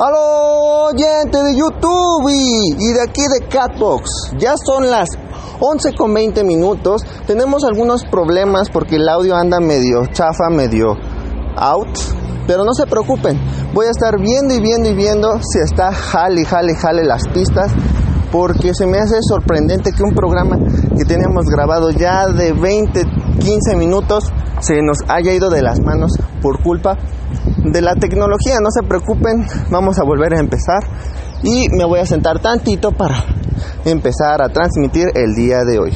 Aló, oyente de YouTube y, de aquí de Catbox. Ya son las 11 con 20 minutos. Tenemos algunos problemas porque el audio anda medio chafa, medio out. Pero no se preocupen, voy a estar viendo y viendo y viendo si está jale, jale, jale las pistas. Porque se me hace sorprendente que un programa que teníamos grabado ya de 20, 15 minutos se nos haya ido de las manos por culpa de la tecnología. No se preocupen, vamos a volver a empezar y me voy a sentar tantito para empezar a transmitir el día de hoy.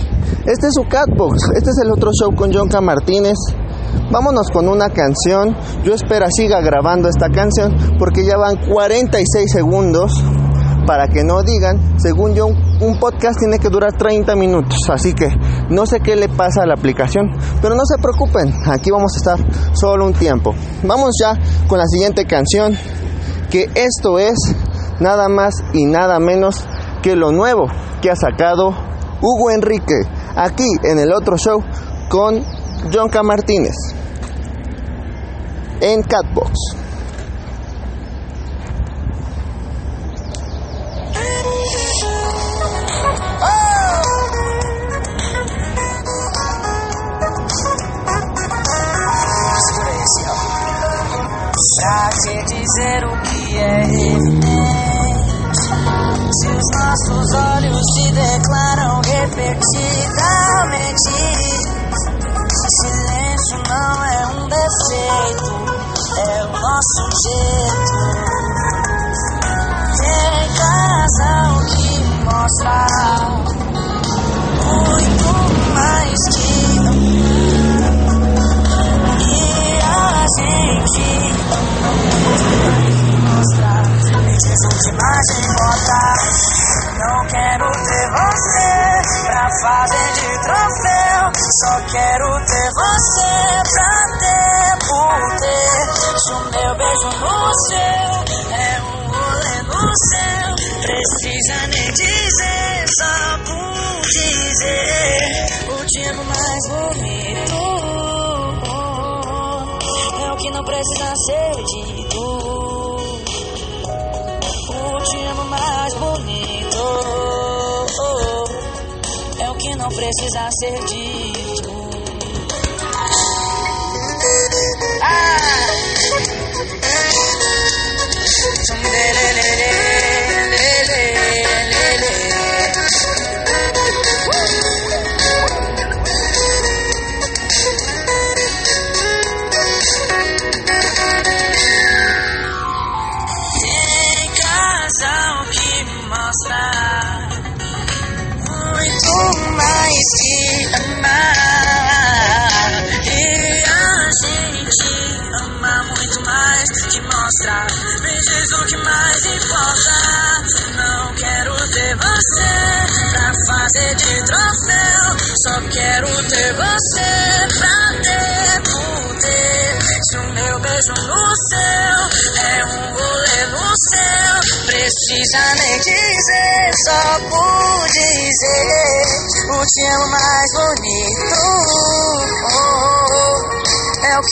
Este es su Catbox, este es el otro show con Jonca Martínez. Vámonos con una canción. Yo espero siga grabando esta canción porque ya van 46 segundos para que no digan, según yo, un podcast tiene que durar 30 minutos, así que no sé qué le pasa a la aplicación, pero no se preocupen, aquí vamos a estar solo un tiempo. Vamos ya con la siguiente canción, que esto es nada más y nada menos que lo nuevo que ha sacado Hugo Enrique, aquí en el otro show con Jonca Martínez, en Catbox. Dizer o que é evidente. Se os nossos olhos se declaram repetidamente, silêncio não é um defeito, é o nosso jeito. Tem razão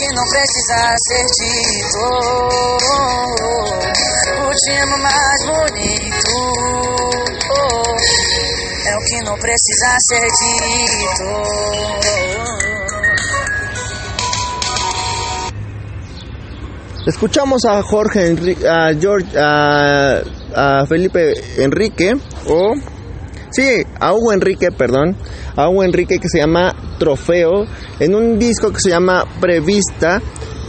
que não precisa ser dito. O amo mais bonito é o que não precisa ser dito. Escuchamos a Jorge Enri- a George a, a Felipe Enrique o sí, a Hugo Enrique, perdón, a Hugo Enrique que se llama Trofeo en un disco que se llama Prevista.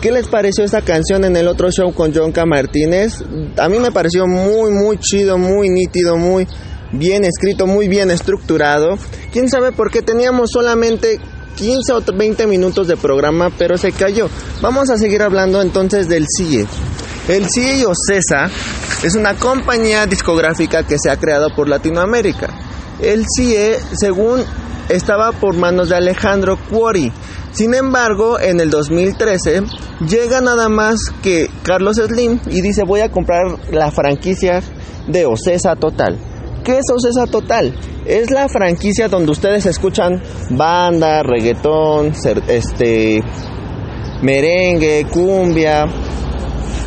¿Qué les pareció esta canción en el otro show con Jonca Martínez? A mí me pareció muy muy chido, muy nítido, muy bien escrito, muy bien estructurado. ¿Quién sabe por qué teníamos solamente 15 o 20 minutos de programa, pero se cayó. Vamos a seguir hablando entonces del CIE. El CIE o CESA es una compañía discográfica que se ha creado por Latinoamérica. El CIE, según estaba por manos de Alejandro Cuori. Sin embargo, en el 2013 llega nada más que Carlos Slim y dice voy a comprar la franquicia de Ocesa Total. ¿Qué es Ocesa Total? Es la franquicia donde ustedes escuchan banda, reggaetón, este, merengue, cumbia,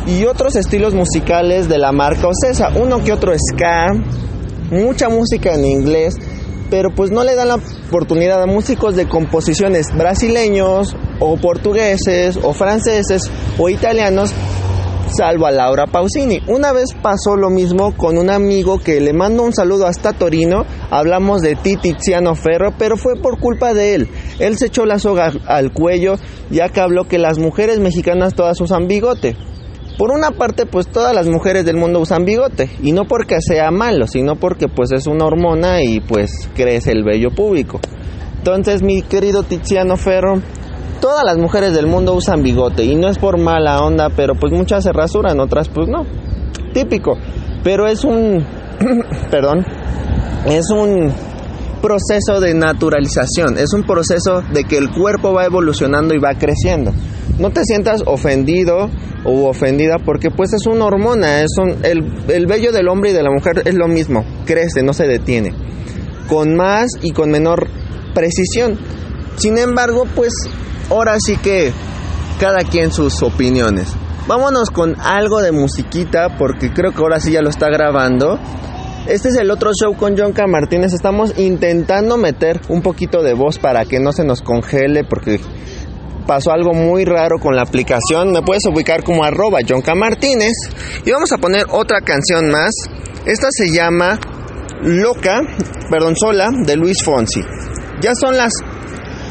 y otros estilos musicales de la marca Ocesa, uno que otro ska, mucha música en inglés, pero pues no le dan la oportunidad a músicos de composiciones brasileños o portugueses o franceses o italianos salvo a Laura Pausini. Una vez pasó lo mismo con un amigo que le mando un saludo hasta Torino, hablamos de ti Tiziano Ferro, pero fue por culpa de él. Él se echó la soga al cuello ya que habló que las mujeres mexicanas todas usan bigote. Por una parte, pues todas las mujeres del mundo usan bigote, y no porque sea malo, sino porque pues es una hormona y pues crece el vello público. Entonces, mi querido Tiziano Ferro, todas las mujeres del mundo usan bigote y no es por mala onda, pero pues muchas se rasuran, otras pues no. Típico. Pero es un perdón, es un proceso de naturalización, es un proceso de que el cuerpo va evolucionando y va creciendo. No te sientas ofendido o ofendida porque pues es una hormona, es un, el, el vello del hombre y de la mujer es lo mismo, crece, no se detiene, con más y con menor precisión. Sin embargo, pues ahora sí que cada quien sus opiniones. Vámonos con algo de musiquita porque creo que ahora sí ya lo está grabando. Este es el otro show con John. Martínez. Estamos intentando meter un poquito de voz para que no se nos congele porque pasó algo muy raro con la aplicación. Me puedes ubicar como arroba John K. Martínez. Y vamos a poner otra canción más. Esta se llama Loca, perdón, Sola, de Luis Fonsi. Ya son las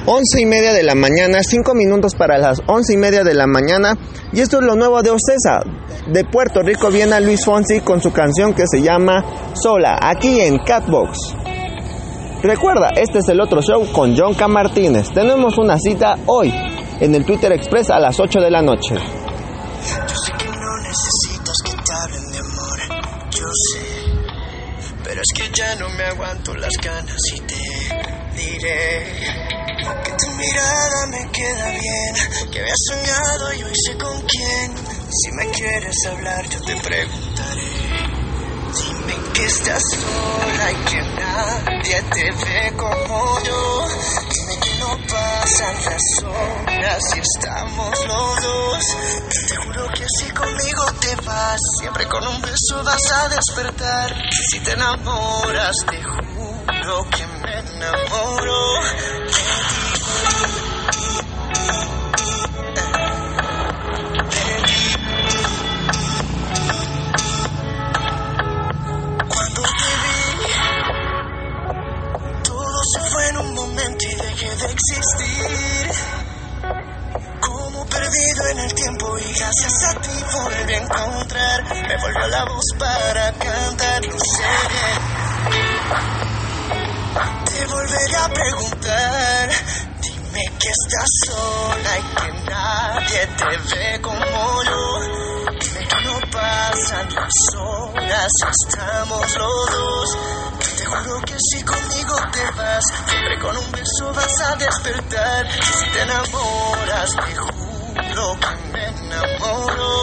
once y media de la mañana, cinco minutos para las once y media de la mañana. Y esto es lo nuevo de Ocesa. De Puerto Rico viene Luis Fonsi con su canción que se llama Sola, aquí en Catbox. Recuerda, este es el otro show con John K. Martínez. Tenemos una cita hoy en el Twitter Express a las 8 de la noche. Yo sé que no necesitas que te hablen de amor, yo sé. Pero es que ya no me aguanto las ganas y te diré que tu mirada me queda bien, que había soñado y hoy sé con quién. Si me quieres hablar, yo te preguntaré. Dime que estás sola y que nadie te ve como yo. Pasan las horas y estamos los dos. Te juro que si conmigo te vas, siempre con un beso vas a despertar. Si te enamoras, te juro que me enamoro gracias a ti volví a encontrar. Me volvió la voz para cantar, lo sé Te volveré a preguntar. Dime que estás sola y que nadie te ve como yo. Dime que no pasan las horas, estamos los dos. Te juro que si conmigo te vas, siempre con un beso vas a despertar. Si te enamoras, te juro que enamoro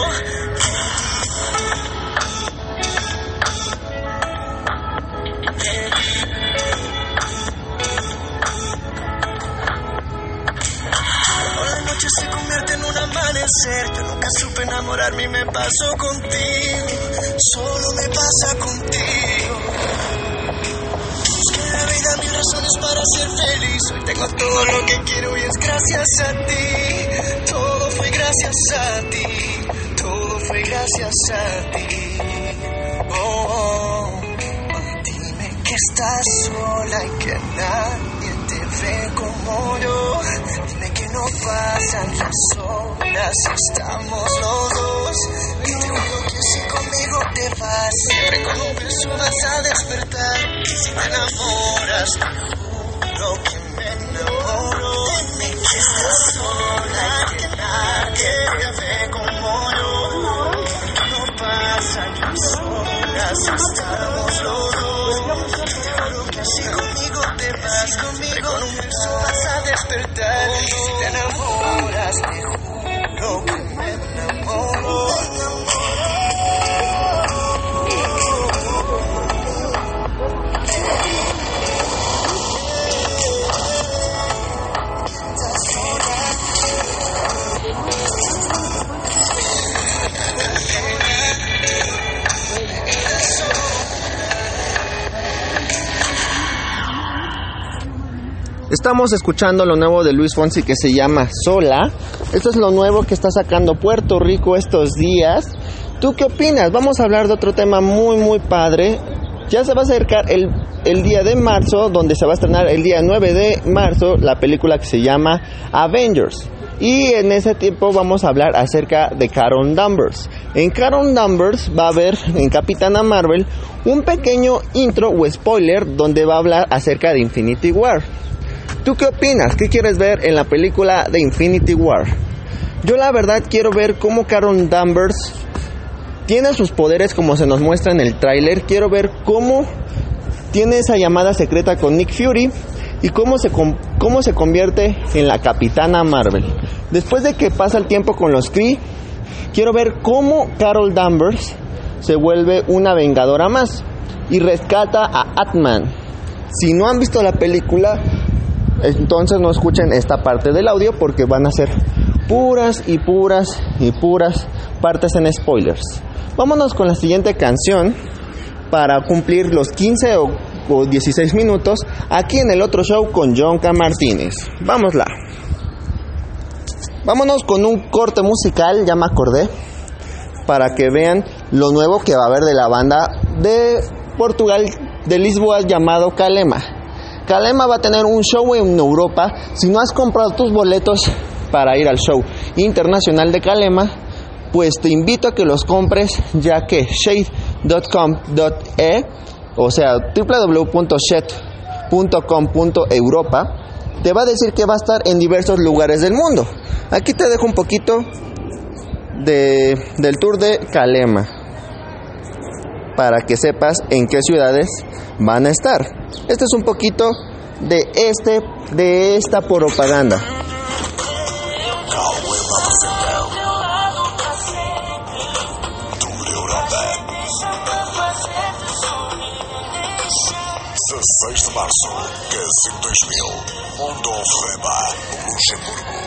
la noche se convierte en un amanecer, yo nunca supe enamorarme y me pasó contigo. Solo me pasa contigo. Busqué la vida mil razones para ser feliz. Hoy tengo todo lo que quiero y es gracias a ti. Gracias a ti. Todo fue gracias a ti. Oh, oh. Dime que estás sola y que nadie te ve como yo. Dime que no pasan las horas, estamos los dos. Y te juro que si conmigo te vas, siempre con un beso vas a despertar. Y si te enamoras, te juro despertar. Si te enamoras, te juro que me enamoro. Estamos escuchando lo nuevo de Luis Fonsi que se llama Sola. Esto es lo nuevo que está sacando Puerto Rico estos días. ¿Tú qué opinas? Vamos a hablar de otro tema muy, muy padre. Ya se va a acercar el, el día de marzo, donde se va a estrenar el día 9 de marzo la película que se llama Avengers. Y en ese tiempo vamos a hablar acerca de Carol Danvers. En Carol Danvers va a haber en Capitana Marvel un pequeño intro o spoiler donde va a hablar acerca de Infinity War. ¿Tú qué opinas? ¿Qué quieres ver en la película de Infinity War? Yo la verdad quiero ver cómo Carol Danvers tiene sus poderes como se nos muestra en el tráiler. Quiero ver cómo tiene esa llamada secreta con Nick Fury y cómo se, cómo se convierte en la Capitana Marvel. Después de que pasa el tiempo con los Kree, quiero ver cómo Carol Danvers se vuelve una vengadora más y rescata a Atman. Si no han visto la película, entonces no escuchen esta parte del audio porque van a ser puras y puras y puras partes en spoilers. Vámonos con la siguiente canción para cumplir los 15 o, o 16 minutos aquí en el otro show con Jonka Martínez. Vámosla. Vámonos con un corte musical, ya me acordé, para que vean lo nuevo que va a haber de la banda de Portugal, de Lisboa, llamado Calema. Calema va a tener un show en Europa. Si no has comprado tus boletos para ir al show internacional de Calema, pues te invito a que los compres ya que shade.com.e, o sea, www.shed.com.europa, te va a decir que va a estar en diversos lugares del mundo. Aquí te dejo un poquito de, del tour de Calema para que sepas en qué ciudades van a estar. Este es un poquito de este de esta propaganda. de março, Casino 2000, Mondonfema, Luxemburgo.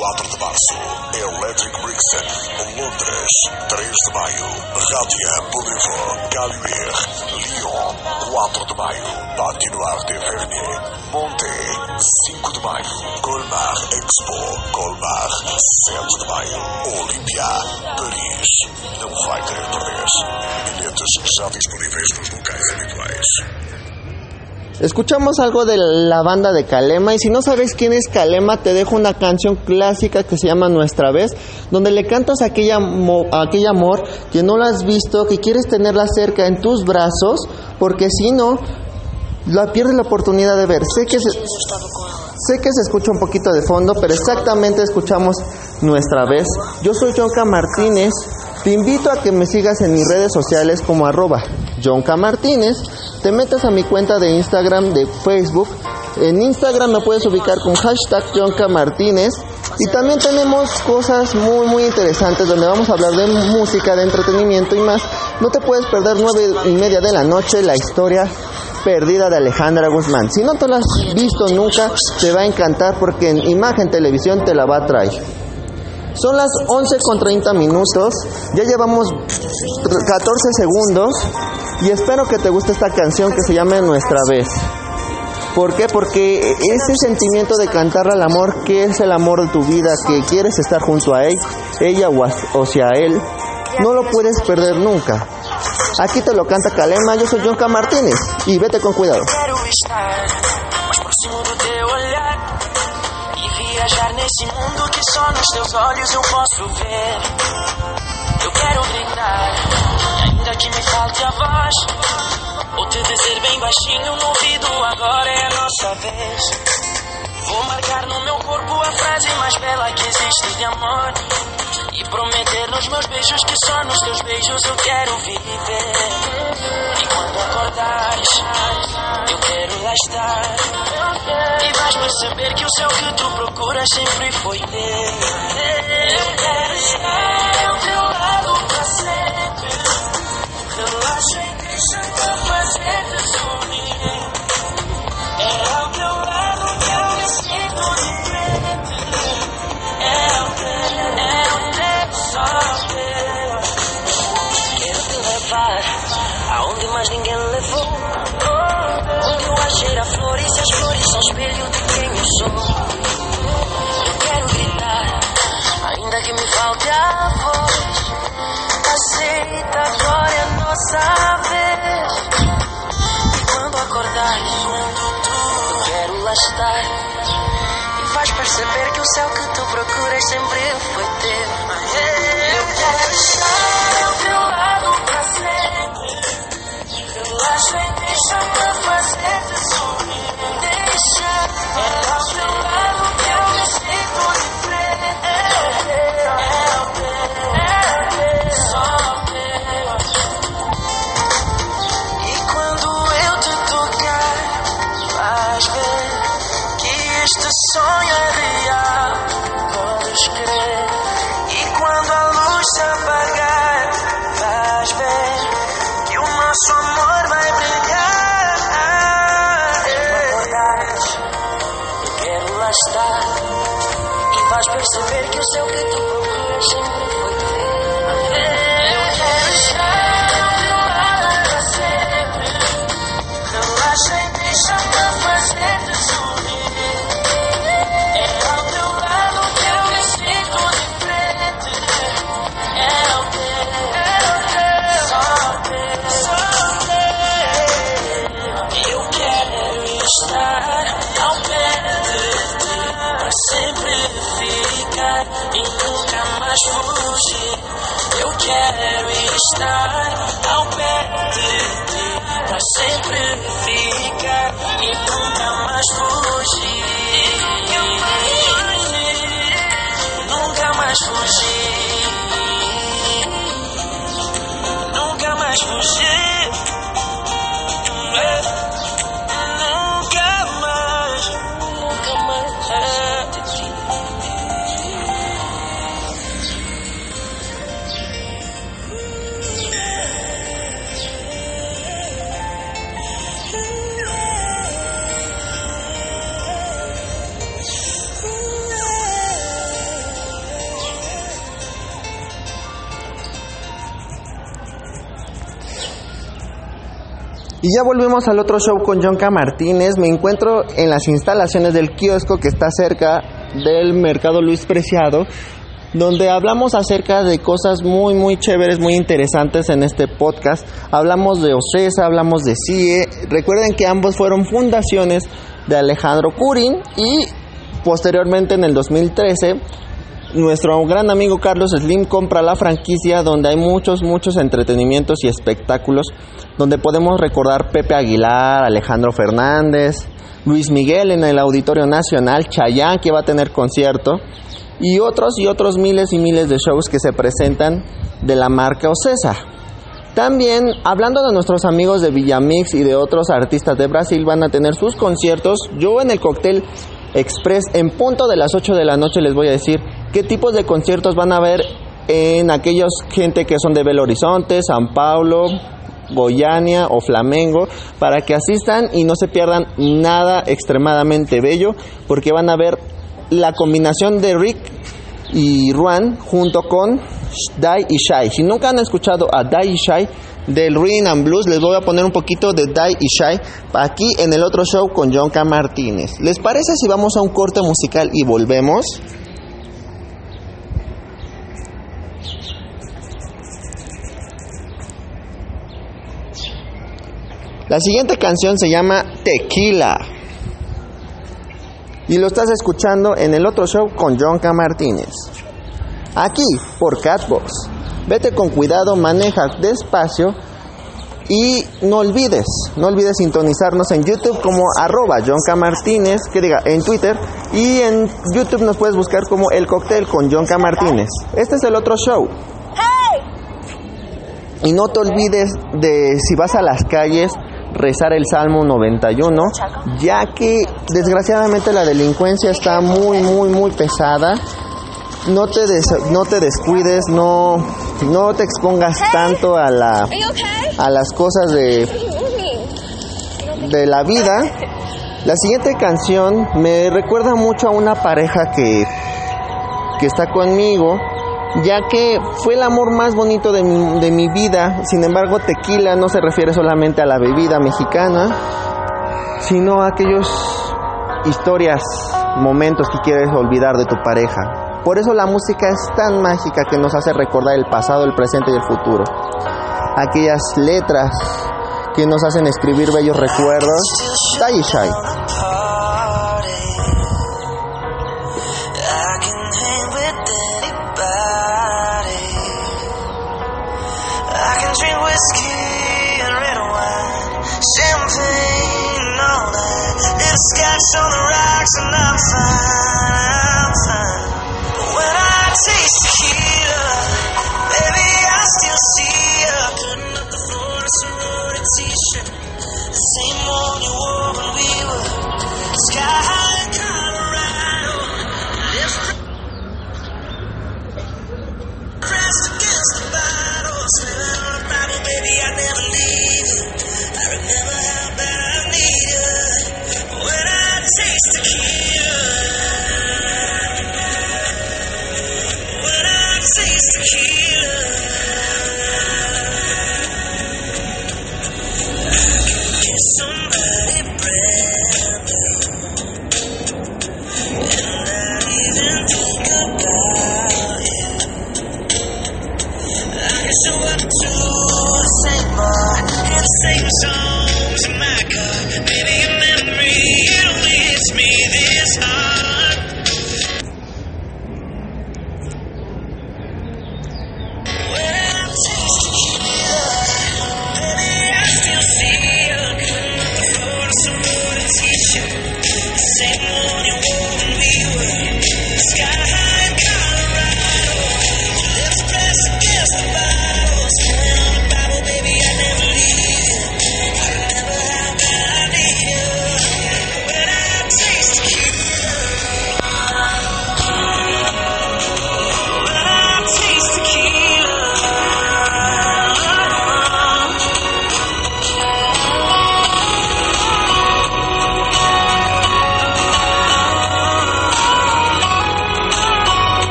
24 de março, Electric Brixton, Londres. 3 de maio, Radia Boulevard, Caluire, Lyon. 4 de maio, Patinoire de Vernier, Monté. 5 de maio, Colmar Expo, Colmar. 7 de maio, Olímpia, Paris. Não vai querer perder. Bilhetes já disponíveis nos locais habituais. Escuchamos algo de la banda de Calema y si no sabes quién es Calema te dejo una canción clásica que se llama Nuestra vez, donde le cantas a aquella, a amor que no la has visto, que quieres tenerla cerca en tus brazos, porque si no, la pierdes la oportunidad de ver. Sé que se, sé que se escucha un poquito de fondo, pero exactamente escuchamos Nuestra vez. Yo soy Jonca Martínez. Te invito a que me sigas en mis redes sociales como arroba Jonca Martínez. Te metas a mi cuenta de Instagram, de Facebook. En Instagram me puedes ubicar con hashtag Jonca Martínez. Y también tenemos cosas muy muy interesantes donde vamos a hablar de música, de entretenimiento y más. No te puedes perder nueve y media de la noche la historia perdida de Alejandra Guzmán. Si no te la has visto nunca, te va a encantar porque en Imagen Televisión te la va a traer. Son las 11 con 30 minutos, ya llevamos 14 segundos y espero que te guste esta canción que se llama Nuestra vez. ¿Por qué? Porque ese sentimiento de cantar al amor, que es el amor de tu vida, que quieres estar junto a él, ella o, a, o sea él, no lo puedes perder nunca. Aquí te lo canta Calema, yo soy Jonca Martínez y vete con cuidado. Viajar nesse mundo que só nos teus olhos eu posso ver. Eu quero gritar, ainda que me falte a voz. Ou te dizer bem baixinho no ouvido, agora é a nossa vez. Vou marcar no meu corpo a frase mais bela que existe de amor. E prometer nos meus beijos que só nos teus beijos eu quero viver. E quando acordares, eu quero lá estar. Vais perceber que o céu que tu procuras sempre foi teu. Eu quero estar ao teu lado pra sempre. Relaxa e deixa-te fazer-te sorrir. É ao teu lado que eu me sinto diferente. É o teu, é o teu, só o teu. Quero te levar aonde mais ninguém levou. Onde o ar cheira flores são espelho de quem eu sou. Eu quero gritar, ainda que me falte a voz. Aceita agora é nossa vez. E quando acordares, quero lá estar. E vais perceber que o céu que tu procuras sempre foi teu. Perceber que o quero estar ao pé de ti, pra sempre ficar e nunca mais fugir. Nunca mais fugir. Y ya volvemos al otro show con Jonca Martínez. Me encuentro en las instalaciones del kiosco que está cerca del Mercado Luis Preciado, donde hablamos acerca de cosas muy, muy chéveres, muy interesantes en este podcast. Hablamos de OCESA, hablamos de CIE. Recuerden que ambos fueron fundaciones de Alejandro Curin y posteriormente en el 2013 nuestro gran amigo Carlos Slim compra la franquicia donde hay muchos, muchos entretenimientos y espectáculos, donde podemos recordar Pepe Aguilar, Alejandro Fernández, Luis Miguel en el Auditorio Nacional, Chayán que va a tener concierto, y otros y otros miles y miles de shows que se presentan de la marca Ocesa. También, hablando de nuestros amigos de Villamix y de otros artistas de Brasil, van a tener sus conciertos. Yo en el Cóctel Express, en punto de las 8 de la noche, les voy a decir qué tipos de conciertos van a haber en aquellos gente que son de Belo Horizonte, San Paulo, Goiânia o Flamengo, para que asistan y no se pierdan nada extremadamente bello, porque van a ver la combinación de Rick y Ruan junto con Dai y Shai. Si nunca han escuchado a Dai y Shai del Rhythm and Blues, les voy a poner un poquito de Dai y Shai aquí en el otro show con Jonka Martínez. ¿Les parece si vamos a un corte musical y volvemos? La siguiente canción se llama Tequila. Y lo estás escuchando en el otro show con Jonka Martínez. Aquí, por Catbox. Vete con cuidado, maneja despacio y no olvides, no olvides sintonizarnos en YouTube como arroba Jonka Martínez, que diga en Twitter y en YouTube nos puedes buscar como El Cóctel con Jonka Martínez. Este es el otro show. Y no te olvides de si vas a las calles rezar el Salmo 91, ya que desgraciadamente la delincuencia está muy, muy, muy pesada. No te, des- no te descuides, no, no te expongas tanto a, la, a las cosas de, de la vida. La siguiente canción me recuerda mucho a una pareja que, que está conmigo ya que fue el amor más bonito de mi, de mi vida. Sin embargo, tequila no se refiere solamente a la bebida mexicana, sino a aquellos historias, momentos que quieres olvidar de tu pareja. Por eso la música es tan mágica que nos hace recordar el pasado, el presente y el futuro. Aquellas letras que nos hacen escribir bellos recuerdos. Die Shy. Little scotch on the rocks and I'm fine, I'm fine. But when I taste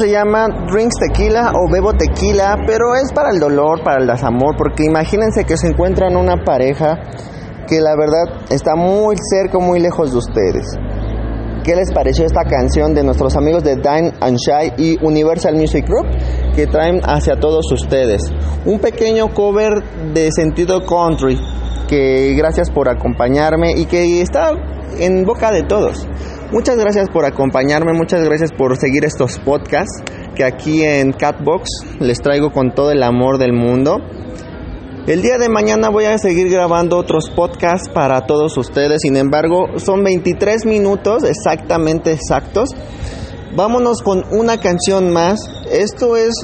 se llama Drinks Tequila o Bebo Tequila, pero es para el dolor, para el desamor, porque imagínense que se encuentran una pareja que la verdad está muy cerca, muy lejos de ustedes. ¿Qué les pareció esta canción de nuestros amigos de Dine and Shy y Universal Music Group que traen hacia todos ustedes? Un pequeño cover de sentido country que gracias por acompañarme y que está en boca de todos. Muchas gracias por acompañarme, muchas gracias por seguir estos podcasts que aquí en Catbox les traigo con todo el amor del mundo. El día de mañana voy a seguir grabando otros podcasts para todos ustedes, sin embargo son 23 minutos exactamente exactos. Vámonos con una canción más. Esto es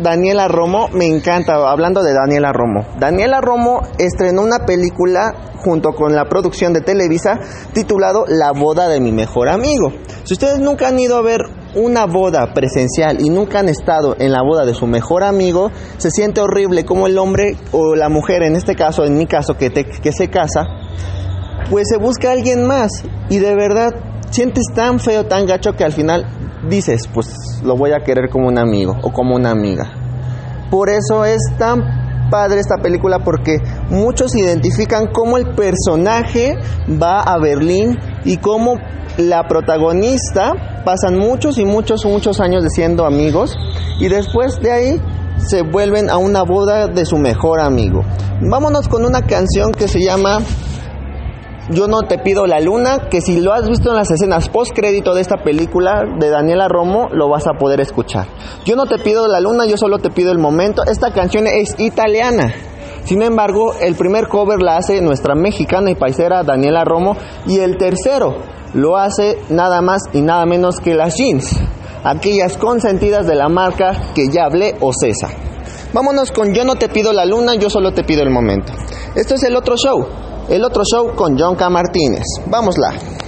Daniela Romo, me encanta, hablando de Daniela Romo. Daniela Romo estrenó una película junto con la producción de Televisa titulado La boda de mi mejor amigo. Si ustedes nunca han ido a ver una boda presencial y nunca han estado en la boda de su mejor amigo, se siente horrible como el hombre o la mujer, en este caso, en mi caso, que, te- se casa, pues se busca a alguien más y de verdad sientes tan feo, tan gacho que al final dices, pues lo voy a querer como un amigo o como una amiga. Por eso es tan padre esta película porque muchos identifican cómo el personaje va a Berlín y cómo la protagonista pasan muchos y muchos, muchos años de siendo amigos y después de ahí se vuelven a una boda de su mejor amigo. Vámonos con una canción que se llama yo no te pido la luna, que si lo has visto en las escenas post crédito de esta película de Daniela Romo, lo vas a poder escuchar. Yo no te pido la luna, yo solo te pido el momento. Esta canción es italiana. Sin embargo, el primer cover la hace nuestra mexicana y paisera Daniela Romo y el tercero lo hace nada más y nada menos que las jeans, aquellas consentidas de la marca que ya hablé o Cesa. Vámonos con Yo no te pido la luna, yo solo te pido el momento. Esto es el otro show, el otro show con John K. Martínez. Vámosla.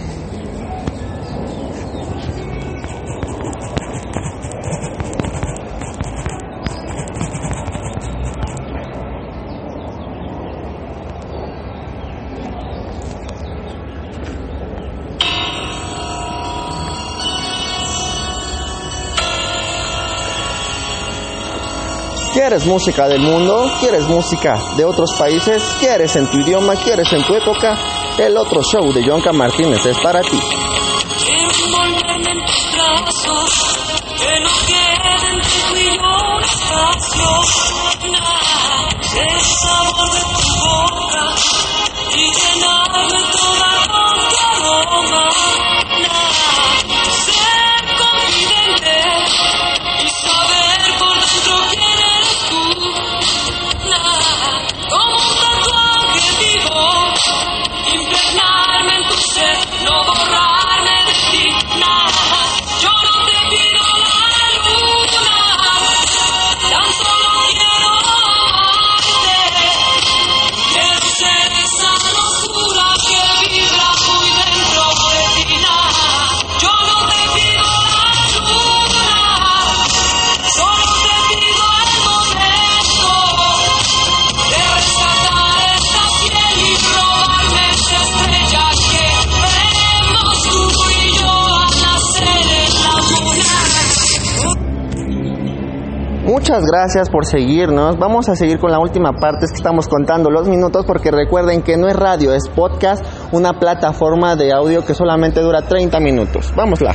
¿Quieres música del mundo? ¿Quieres música de otros países? ¿Quieres en tu idioma? ¿Quieres en tu época? El otro show de Yonka Martínez es para ti. shit. Muchas gracias por seguirnos. Vamos a seguir con la última parte, es que estamos contando los minutos porque recuerden que no es radio, es podcast, una plataforma de audio que solamente dura 30 minutos. Vámosla.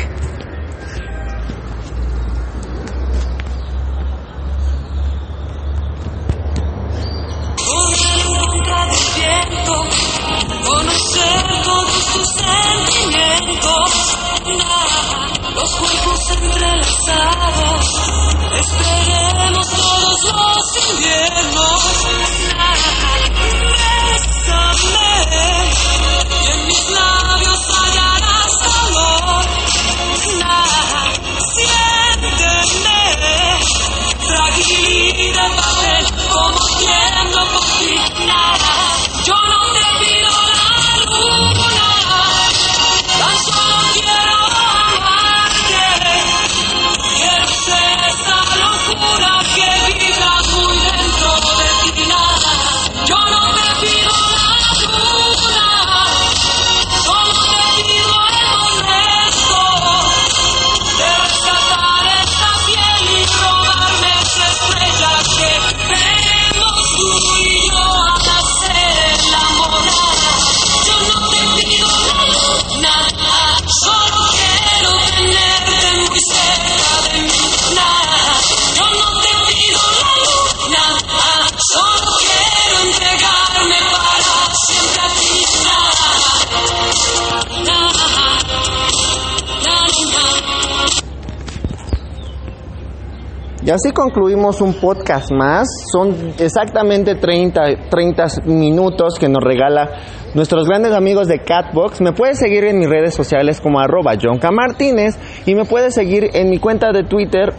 Y así concluimos un podcast más. Son exactamente 30, 30 minutos que nos regala nuestros grandes amigos de Catbox. Me puedes seguir en mis redes sociales como arroba Jonca Martínez y me puedes seguir en mi cuenta de Twitter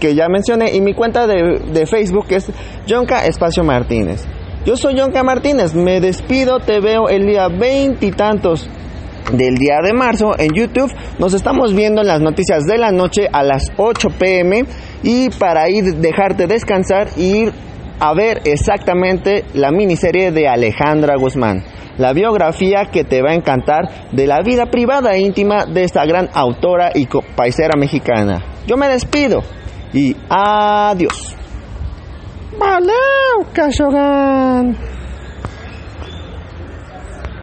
que ya mencioné y mi cuenta de, de Facebook que es Jonca Espacio Martínez. Yo soy Jonca Martínez, me despido, te veo el día veintitantos del día de marzo en YouTube. Nos estamos viendo en las noticias de la noche a las 8 pm y para ir dejarte descansar ir a ver exactamente la miniserie de Alejandra Guzmán. La biografía que te va a encantar de la vida privada e íntima de esta gran autora y paisera mexicana. Yo me despido y adiós. ¡Valeu, cachorrão!